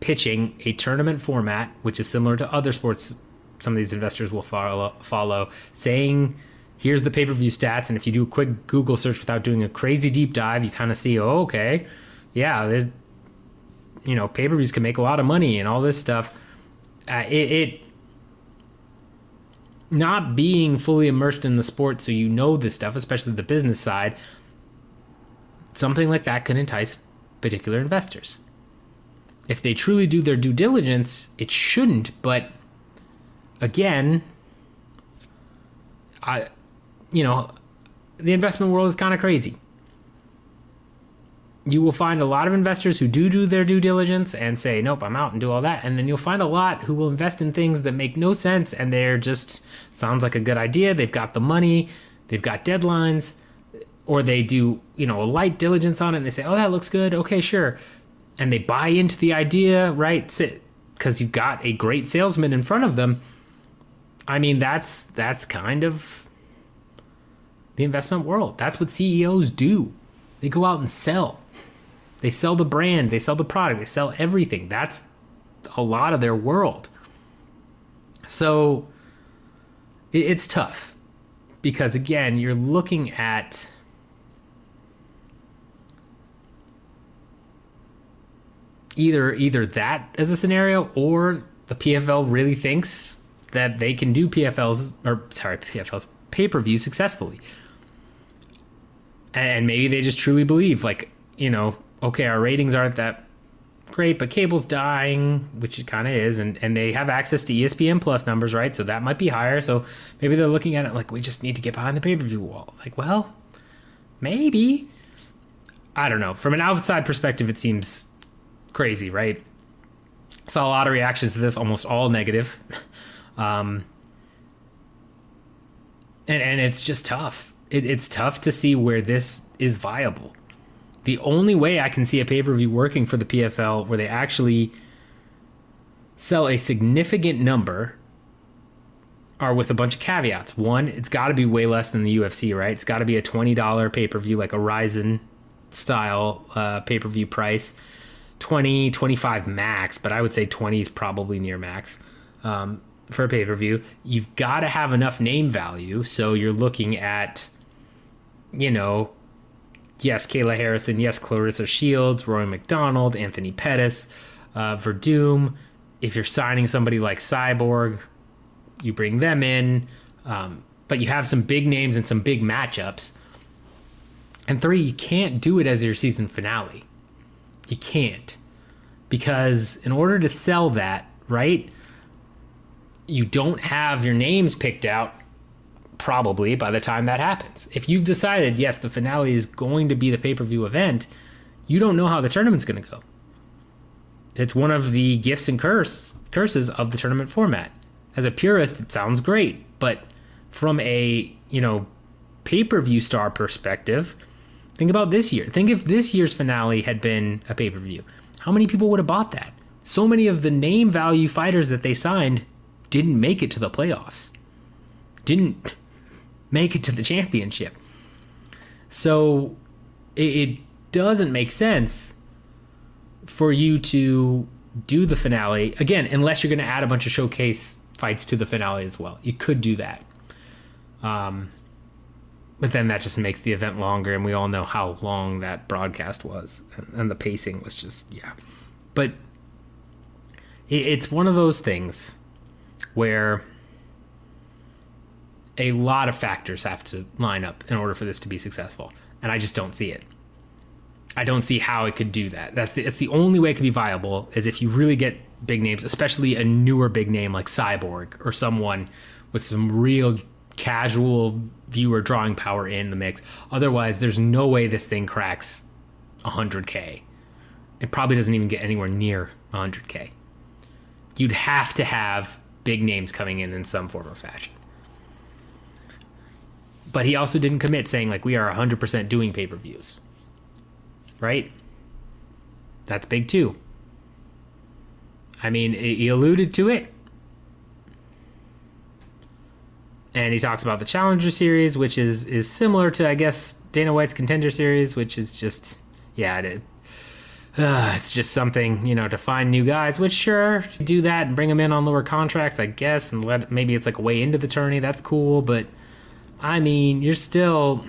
pitching a tournament format, which is similar to other sports some of these investors will follow, follow saying here's the pay per view stats. And if you do a quick Google search without doing a crazy deep dive, you kind of see, oh, okay, yeah, there's, you know, pay per views can make a lot of money and all this stuff. Uh, it, it, not being fully immersed in the sport, so you know this stuff, especially the business side, something like that could entice particular investors. If they truly do their due diligence, it shouldn't, but again, I you know, the investment world is kind of crazy. You will find a lot of investors who do do their due diligence and say, nope, I'm out and do all that. And then you'll find a lot who will invest in things that make no sense and they're just, sounds like a good idea. They've got the money, they've got deadlines, or they do, you know, a light diligence on it and they say, oh, that looks good. Okay, sure. And they buy into the idea, right? Because you've got a great salesman in front of them. I mean, that's that's kind of the investment world. That's what CEOs do. They go out and sell they sell the brand, they sell the product, they sell everything. That's a lot of their world. So it's tough because, again, you're looking at. Either either that as a scenario, or the PFL really thinks that they can do PFLs or sorry PFLs pay per view successfully, and maybe they just truly believe like you know okay, our ratings aren't that great, but cable's dying, which it kind of is, and, and they have access to ESPN Plus numbers, right? So that might be higher. So maybe they're looking at it like we just need to get behind the pay per view wall. Like, well, maybe. I don't know. From an outside perspective, it seems crazy, right? Saw a lot of reactions to this, almost all negative. Um, and, and it's just tough. It, it's tough to see where this is viable the only way I can see a pay per view working for the PFL where they actually sell a significant number are with a bunch of caveats. One, it's got to be way less than the UFC, right? It's got to be a $20 pay per view, like a Rizin style uh, pay per view price. 20, 25 max, but I would say 20 is probably near max um, for a pay per view. You've got to have enough name value. So you're looking at, you know, yes, Kayla Harrison, yes, Claressa Shields, Rory MacDonald, Anthony Pettis, uh, Werdum. If you're signing somebody like Cyborg, you bring them in. Um, but you have some big names and some big matchups. And three, you can't do it as your season finale. You can't. Because in order to sell that, right, you don't have your names picked out probably by the time that happens. If you've decided, yes, the finale is going to be the pay per view event, you don't know how the tournament's going to go. It's one of the gifts and curse curses of the tournament format. As a purist, it sounds great, but from a you know pay per view star perspective, think about this year. Think if this year's finale had been a pay per view, how many people would have bought that? So many of the name value fighters that they signed didn't make it to the playoffs. Didn't make it to the championship. So it, it doesn't make sense for you to do the finale again, unless you're going to add a bunch of showcase fights to the finale as well. You could do that. Um, but then that just makes the event longer, and we all know how long that broadcast was, and, and the pacing was just yeah. But it, it's one of those things where a lot of factors have to line up in order for this to be successful, and I just don't see it. I don't see how it could do that. That's the, it's the only way it could be viable is if you really get big names, especially a newer big name like Cyborg or someone with some real casual viewer drawing power in the mix. Otherwise, there's no way this thing cracks 100k. It probably doesn't even get anywhere near 100k. You'd have to have big names coming in in some form or fashion but he also didn't commit saying like we are 100% doing pay-per-views. Right? That's big too. I mean he alluded to it. And he talks about the challenger series which is is similar to i guess dana white's contender series which is just yeah it, uh, it's just something you know to find new guys which sure do that and bring them in on lower contracts i guess and let maybe it's like a way into the tourney that's cool but I mean, you're still.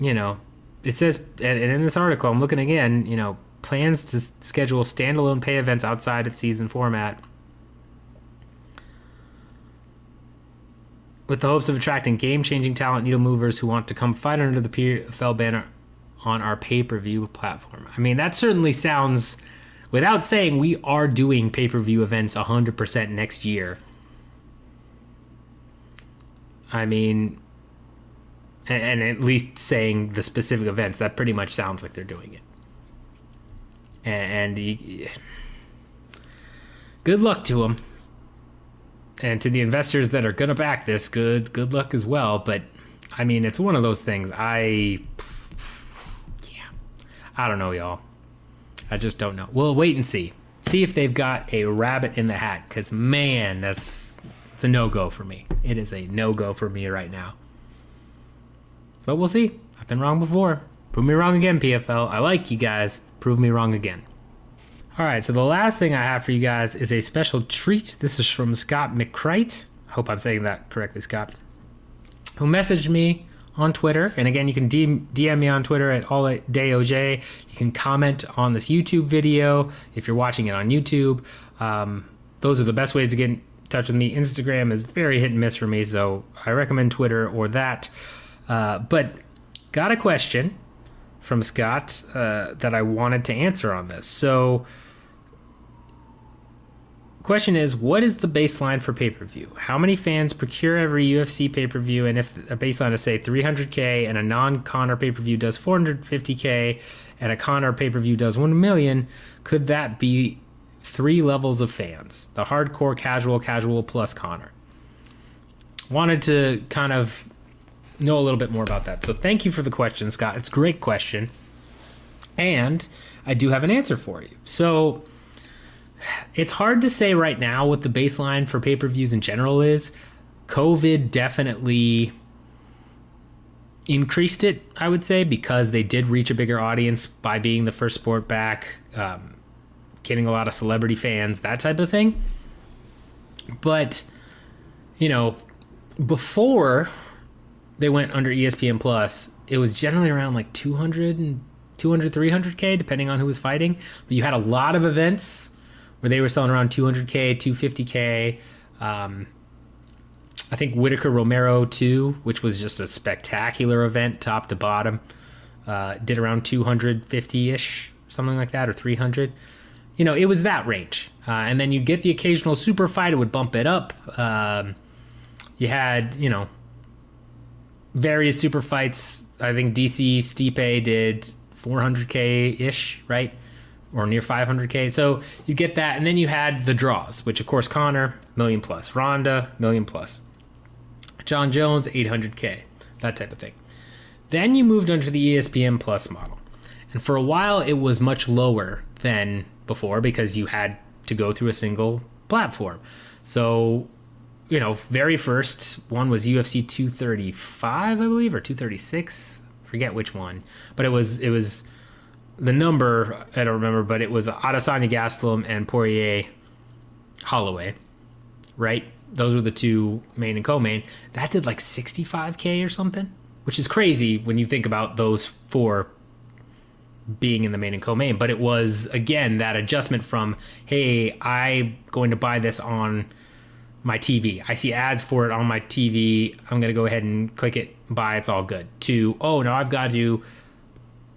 You know, it says, and in this article, I'm looking again, you know, plans to schedule standalone pay events outside of season format with the hopes of attracting game changing talent needle movers who want to come fight under the PFL banner on our pay per view platform. I mean, that certainly sounds without saying we are doing pay per view events 100% next year. I mean, and, at least saying the specific events, that pretty much sounds like they're doing it. And, good luck to them, and to the investors that are going to back this, good good luck as well. But I mean, it's one of those things. I yeah, I don't know, y'all. I just don't know. We'll wait and see. See if they've got a rabbit in the hat, because man, that's it's a no go for me. It is a no go for me right now. But we'll see. I've been wrong before. Prove me wrong again, PFL. I like you guys. Prove me wrong again. All right, so the last thing I have for you guys is a special treat. This is from Scott McCrite. I hope I'm saying that correctly, Scott. Who messaged me on Twitter. And again, you can DM me on Twitter at alldayoj. You can comment on this YouTube video if you're watching it on YouTube. Um, those are the best ways to get in touch with me. Instagram is very hit and miss for me, so I recommend Twitter or that. Uh, but got a question from Scott uh, that I wanted to answer on this. So, question is what is the baseline for pay-per-view how many fans procure every ufc pay-per-view and if a baseline is say 300k and a non-conor pay-per-view does 450k and a conor pay-per-view does 1 million could that be three levels of fans the hardcore casual casual plus conor wanted to kind of know a little bit more about that. So thank you for the question, Scott. It's a great question. And I do have an answer for you. So it's hard to say right now what the baseline for pay per views in general is. COVID definitely increased it, I would say, because they did reach a bigger audience by being the first sport back, um, getting a lot of celebrity fans, that type of thing. But, you know, before they went under ESPN Plus, it was generally around like 200 and 200 300k depending on who was fighting. But you had a lot of events where they were selling around 200k, 250k. Um, I think Whittaker Romero too, which was just a spectacular event, top to bottom, uh, did around 250 ish, something like that, or 300. You know, it was that range. Uh, and then you'd get the occasional super fight; it would bump it up. Um, you had, you know, various super fights. I think DC Stipe did 400k ish, right? Or near 500k. So you get that, and then you had the draws, which of course Conor, million plus, Ronda million plus, Jon Jones 800k, that type of thing. Then you moved under the ESPN Plus model, and for a while it was much lower than before because you had to go through a single platform. So you know, very first one was UFC 235, I believe, or 236. Forget which one, but it was it was the number I don't remember, but it was Adesanya Gastelum and Poirier Holloway, right? Those were the two main and co-main. That did like 65k or something, which is crazy when you think about those four being in the main and co-main. But it was again that adjustment from hey, I'm going to buy this on my TV. I see ads for it on my TV. I'm going to go ahead and click it, buy, it's all good. To, oh, now I've got to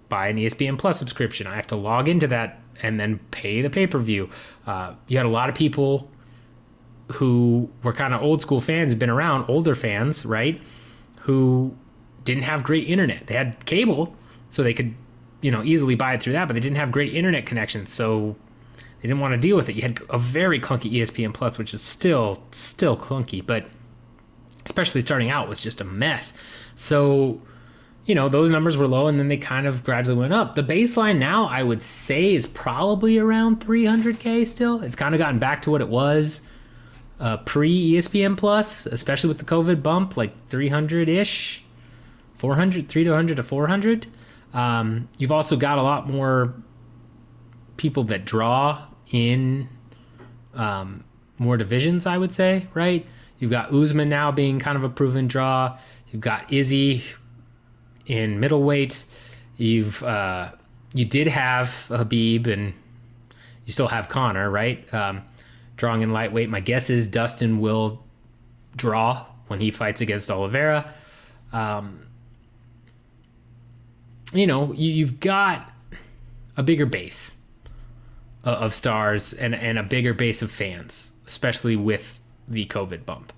buy an ESPN Plus subscription. I have to log into that and then pay the pay per view. Uh, you had a lot of people who were kind of old school fans, been around, older fans, right? Who didn't have great internet. They had cable, so they could, you know, easily buy it through that, but they didn't have great internet connections. So they didn't want to deal with it. You had a very clunky ESPN Plus, which is still still clunky, but especially starting out was just a mess. So, you know, those numbers were low and then they kind of gradually went up. The baseline now, I would say, is probably around 300K still. It's kind of gotten back to what it was uh, pre ESPN Plus, especially with the COVID bump, like 300 ish, 400, 300 to 400. Um, you've also got a lot more people that draw in um, more divisions, I would say, right? You've got Usman now being kind of a proven draw. You've got Izzy in middleweight. You've uh, you did have Khabib, and you still have Conor, right? Um, drawing in lightweight. My guess is Dustin will draw when he fights against Oliveira. Um, you know, you, you've got a bigger base uh, of stars and, and a bigger base of fans, especially with the COVID bump.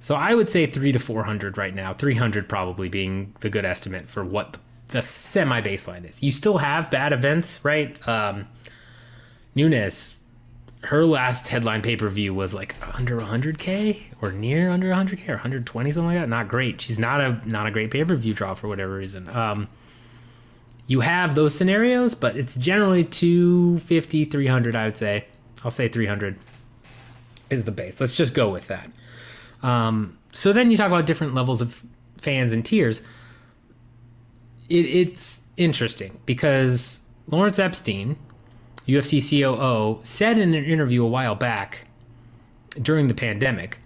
So I would say three to 400 right now, 300 probably being the good estimate for what the, semi baseline is. You still have bad events, right? Um, Nunes, her last headline pay per view was like under 100k or near under 100k or 120 something like that. Not great. She's not a not a great pay per view draw for whatever reason. Um, you have those scenarios, but it's generally 250, 300. I would say. I'll say 300 is the base. Let's just go with that. Um, so then you talk about different levels of fans and tiers. It, it's interesting because Lawrence Epstein UFC COO, said in an interview a while back during the pandemic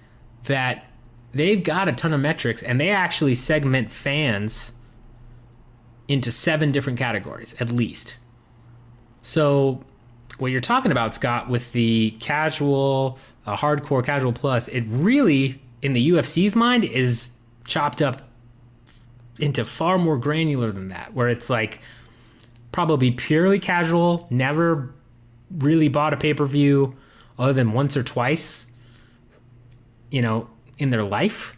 that they've got a ton of metrics and they actually segment fans into seven different categories at least. So, what you're talking about, Scott, with the casual, uh, hardcore, casual plus, it really, in the UFC's mind, is chopped up into far more granular than that, where it's like probably purely casual, never really bought a pay per view other than once or twice, you know, in their life.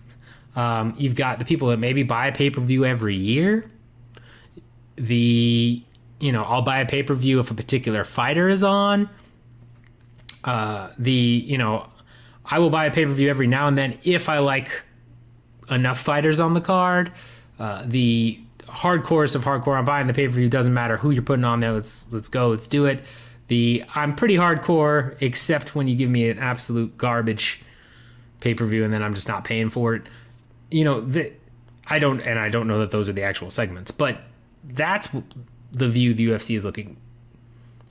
Um, you've got the people that maybe buy a pay per view every year. The, you know, I'll buy a pay per view if a particular fighter is on. Uh, the, you know, I will buy a pay per view every now and then if I like enough fighters on the card. Uh, the hardcores of hardcore. I'm buying the pay per view. Doesn't matter who you're putting on there. Let's let's go. Let's do it. The I'm pretty hardcore, except when you give me an absolute garbage pay per view, and then I'm just not paying for it. You know that I don't, and I don't know that those are the actual segments, but that's the view the UFC is looking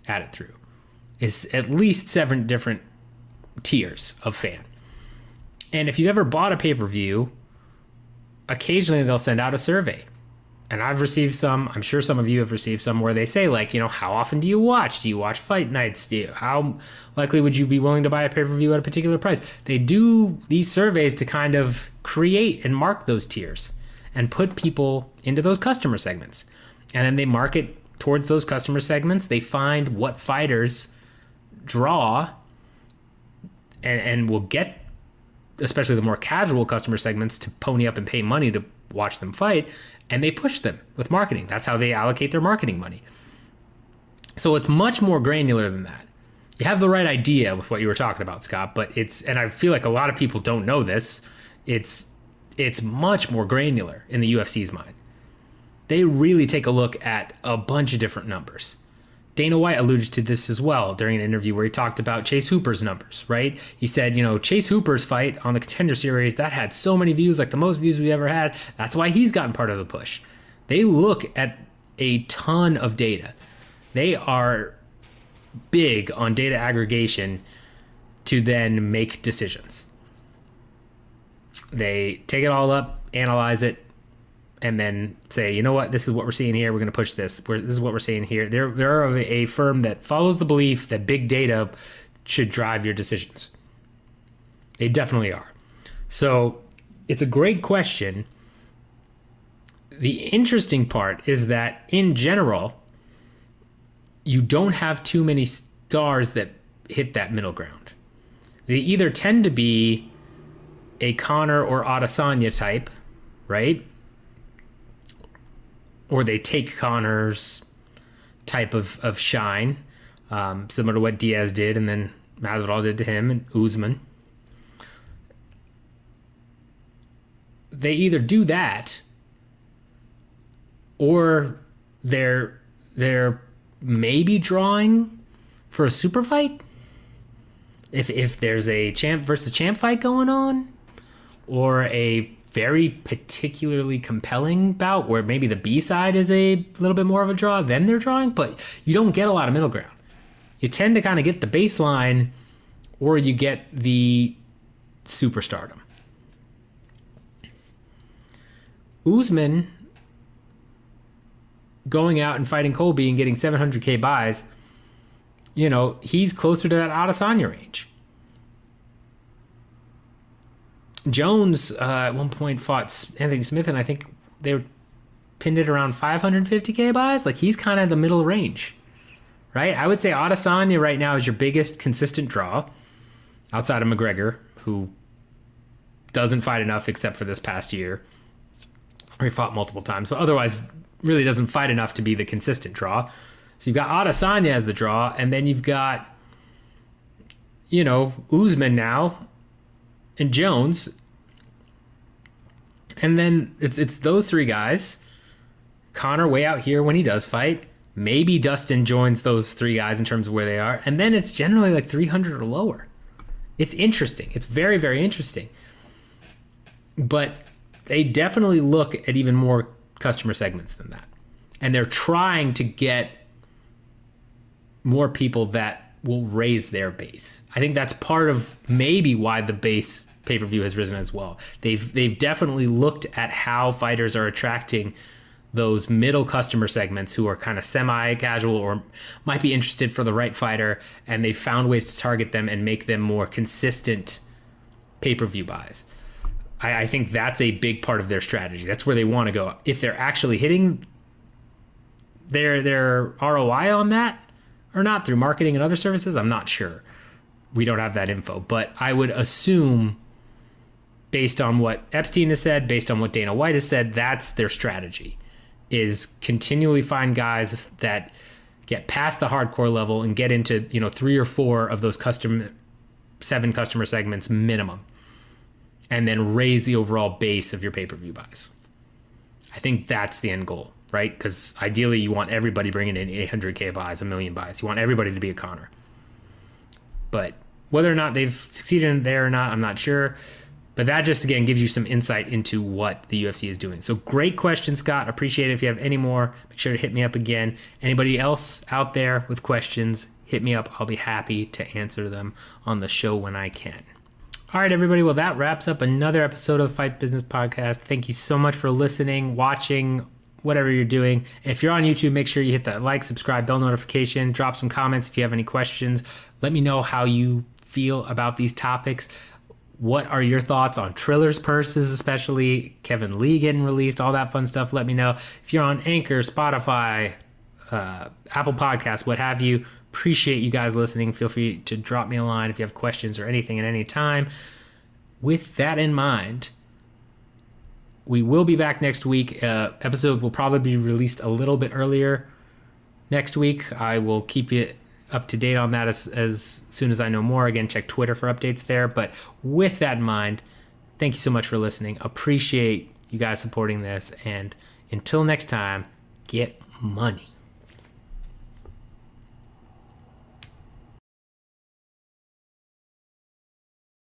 at it through. Is at least seven different tiers of fan. And if you ever bought a pay per view, occasionally they'll send out a survey and I've received some. I'm sure some of you have received some where they say like, you know, how often do you watch? Do you watch fight nights? Do you, how likely would you be willing to buy a pay per view at a particular price? They do these surveys to kind of create and mark those tiers and put people into those customer segments, and then they market towards those customer segments. They find what fighters draw and, and will get especially the more casual customer segments to pony up and pay money to watch them fight and they push them with marketing. That's how they allocate their marketing money. So it's much more granular than that. You have the right idea with what you were talking about, Scott, but it's and I feel like a lot of people don't know this. It's it's much more granular in the UFC's mind. They really take a look at a bunch of different numbers. Dana White alluded to this as well during an interview where he talked about Chase Hooper's numbers, right? He said, you know, Chase Hooper's fight on the contender series that had so many views, like the most views we ever had. That's why he's gotten part of the push. They look at a ton of data. They are big on data aggregation to then make decisions. They take it all up, analyze it, and then say, you know what, this is what we're seeing here. We're going to push this. We're, this is what we're seeing here. They're they're a firm that follows the belief that big data should drive your decisions. They definitely are. So it's a great question. The interesting part is that in general, you don't have too many stars that hit that middle ground. They either tend to be a Conor or Adesanya type, right? Or they take Conor's type of, of shine, um, similar to what Diaz did and then Masvidal did to him and Usman. They either do that or they're they're maybe drawing for a super fight. If if there's a champ versus champ fight going on, or a very particularly compelling bout where maybe the B side is a little bit more of a draw than they're drawing, but you don't get a lot of middle ground. You tend to kind of get the baseline or you get the superstardom. Usman going out and fighting Colby and getting 700k buys, you know, he's closer to that Adesanya range. Jones uh, at one point fought Anthony Smith, and I think they pinned it around 550k buys. Like he's kind of the middle range, right? I would say Adesanya right now is your biggest consistent draw, outside of McGregor, who doesn't fight enough except for this past year. Or he fought multiple times, but otherwise really doesn't fight enough to be the consistent draw. So you've got Adesanya as the draw, and then you've got, you know, Usman now and Jones. And then it's it's those three guys. Conor way out here when he does fight. Maybe Dustin joins those three guys in terms of where they are. And then it's generally like 300 or lower. It's interesting. It's very, very interesting. But they definitely look at even more customer segments than that. And they're trying to get more people that will raise their base. I think that's part of maybe why the base pay-per-view has risen as well. They've they've definitely looked at how fighters are attracting those middle customer segments who are kind of semi casual or might be interested for the right fighter, and they found ways to target them and make them more consistent pay per view buys. I, I, think that's a big part of their strategy. That's where they want to go. If they're actually hitting their their ROI on that or not through marketing and other services, I'm not sure. We don't have that info, but I would assume based on what Epstein has said, based on what Dana White has said, that's their strategy is continually find guys that get past the hardcore level and get into you know three or four of those custom seven customer segments minimum and then raise the overall base of your pay-per-view buys i think that's the end goal right because ideally you want everybody bringing in 800k buys a million buys you want everybody to be a conor but whether or not they've succeeded in there or not i'm not sure but that just again gives you some insight into what the UFC is doing. So great question, Scott. Appreciate it. If you have any more, make sure to hit me up again. Anybody else out there with questions, hit me up. I'll be happy to answer them on the show when I can. All right, everybody. Well, that wraps up another episode of the Fight Business Podcast. Thank you so much for listening, watching, whatever you're doing. If you're on YouTube, make sure you hit that like, subscribe, bell notification, drop some comments if you have any questions. Let me know how you feel about these topics. What are your thoughts on Triller's purses, especially Kevin Lee getting released, all that fun stuff? Let me know. If you're on Anchor, Spotify, uh, Apple Podcasts, what have you, appreciate you guys listening. Feel free to drop me a line if you have questions or anything at any time. With that in mind, we will be back next week. Uh, episode will probably be released a little bit earlier next week. I will keep you up to date on that as, as soon as I know more. Again, check Twitter for updates there. But with that in mind, thank you so much for listening. Appreciate you guys supporting this. And until next time, get money.